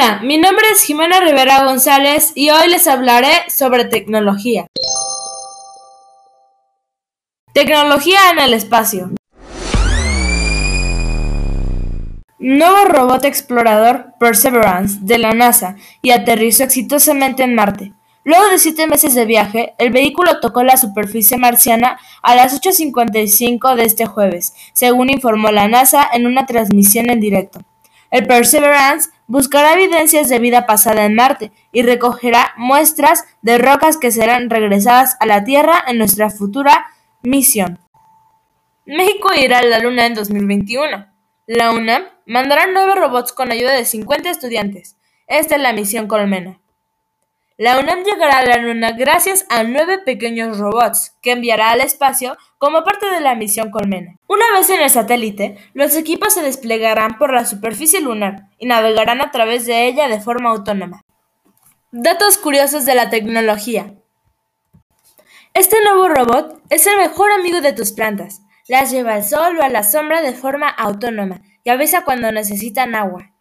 Hola, mi nombre es Jimena Rivera González y hoy les hablaré sobre tecnología. Tecnología en el espacio. Nuevo robot explorador Perseverance de la NASA y aterrizó exitosamente en Marte. Luego de siete meses de viaje, el vehículo tocó la superficie marciana a las 8.55 de este jueves, según informó la NASA en una transmisión en directo. El Perseverance buscará evidencias de vida pasada en Marte y recogerá muestras de rocas que serán regresadas a la Tierra en nuestra futura misión. México irá a la Luna en 2021. La UNAM mandará nueve robots con ayuda de 50 estudiantes. Esta es la misión Colmena. La UNAM llegará a la Luna gracias a nueve pequeños robots que enviará al espacio como parte de la misión Colmena. Una vez en el satélite, los equipos se desplegarán por la superficie lunar y navegarán a través de ella de forma autónoma. Datos curiosos de la tecnología. Este nuevo robot es el mejor amigo de tus plantas. Las lleva al sol o a la sombra de forma autónoma y avisa cuando necesitan agua.